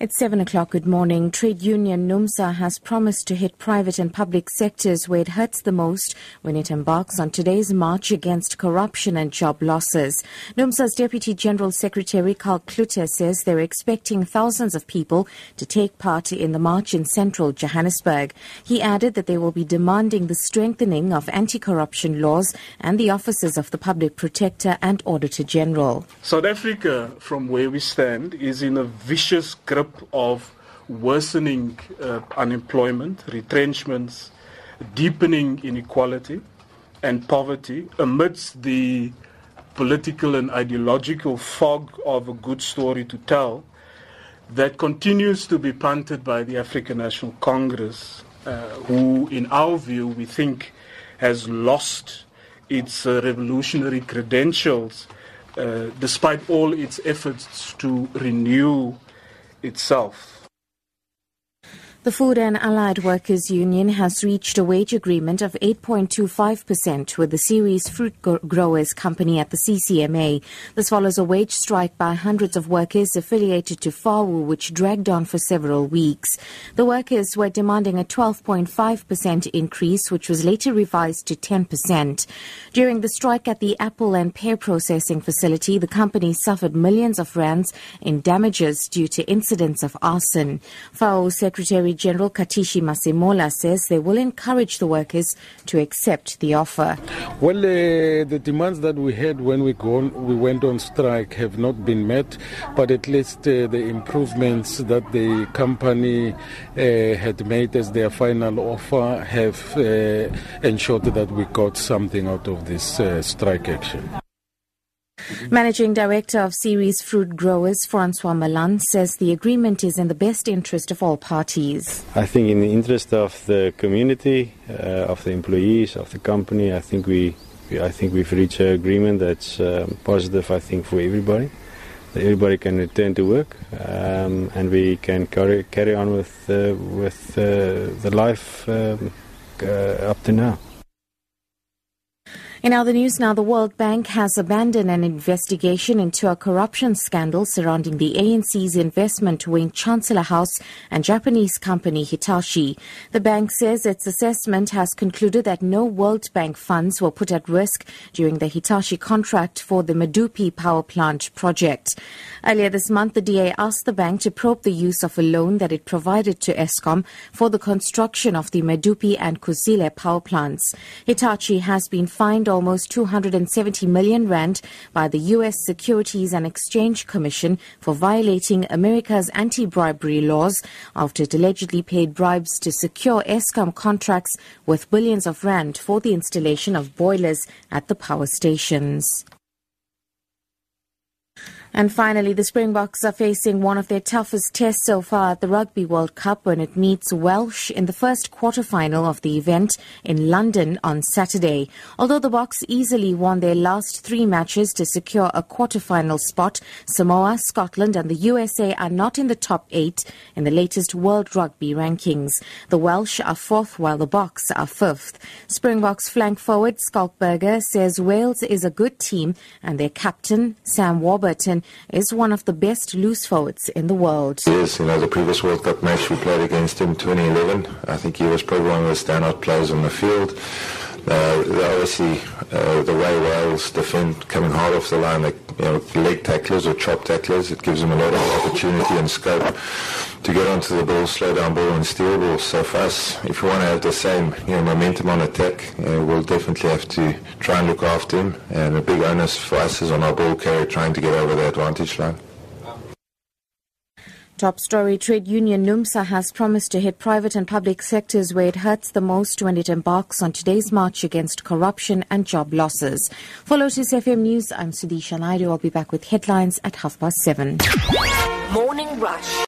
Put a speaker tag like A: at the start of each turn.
A: It's 7 o'clock. Good morning. Trade union NUMSA has promised to hit private and public sectors where it hurts the most when it embarks on today's march against corruption and job losses. NUMSA's Deputy General Secretary Karl Cloete says they're expecting thousands of people to take part in the march in central Johannesburg. He added that they will be demanding the strengthening of anti-corruption laws and the offices of the Public Protector and Auditor General.
B: South Africa, from where we stand, is in a vicious grip of worsening uh, unemployment, retrenchments, deepening inequality and poverty amidst the political and ideological fog of a good story to tell that continues to be punted by the African National Congress, uh, who, in our view, we think has lost its uh, revolutionary credentials uh, despite all its efforts to renew itself.
A: The Food and Allied Workers Union has reached a wage agreement of 8.25% with the Ceres Fruit Growers Company at the CCMA. This follows a wage strike by hundreds of workers affiliated to FAWU, which dragged on for several weeks. The workers were demanding a 12.5% increase, which was later revised to 10%. During the strike at the apple and pear processing facility, the company suffered millions of rands in damages due to incidents of arson. FAWU Secretary Secretary General Katishi Masemola says they will encourage the workers to accept the offer.
C: Well, uh, the demands that we had when we, on, we went on strike have not been met, but at least uh, the improvements that the company uh, had made as their final offer have uh, ensured that we got something out of this uh, strike action.
A: Managing Director of Ceres Fruit Growers, Francois Malan, says the agreement is in the best interest of all parties.
D: I think, in the interest of the community, uh, of the employees, of the company, I think we, I think we've reached an agreement that's um, positive. I think for everybody, everybody can return to work, um, and we can carry carry on with uh, with uh, the life um, uh, up to now.
A: In other news now, the World Bank has abandoned an investigation into a corruption scandal surrounding the ANC's investment wing Chancellor House and Japanese company Hitachi. The bank says its assessment has concluded that no World Bank funds were put at risk during the Hitachi contract for the Medupi power plant project. Earlier this month, the DA asked the bank to probe the use of a loan that it provided to Eskom for the construction of the Medupi and Kusile power plants. Hitachi has been fined almost 270 million rand by the U.S. Securities and Exchange Commission for violating America's anti-bribery laws after it allegedly paid bribes to secure Eskom contracts worth billions of rand for the installation of boilers at the power stations. And finally, the Springboks are facing one of their toughest tests so far at the Rugby World Cup when it meets Welsh in the first quarter-final of the event in London on Saturday. Although the Boks easily won their last three matches to secure a quarter-final spot, Samoa, Scotland and the USA are not in the top eight in the latest World Rugby rankings. The Welsh are fourth while the Boks are fifth. Springboks flank forward Schalk Burger says Wales is a good team and their captain, Sam Warburton, is one of the best loose forwards in the world.
E: Yes, you know, the previous World Cup match we played against him 2011, I think he was probably one of the standout players on the field. Uh, obviously, uh, the way Wales defend coming hard off the line, they, you know, leg tacklers or chop tacklers, it gives them a lot of opportunity and scope to get onto the ball, slow down ball and steal ball. So for us, if we want to have the same you know, momentum on attack, uh, we'll definitely have to try and look after him. And a big onus for us is on our ball carrier trying to get over the advantage line.
A: Top story Trade Union NUMSA has promised to hit private and public sectors where it hurts the most when it embarks on today's march against corruption and job losses. For Lotus FM News, I'm Sudisha Naidu. I'll be back with headlines at half past seven.
F: Morning Rush.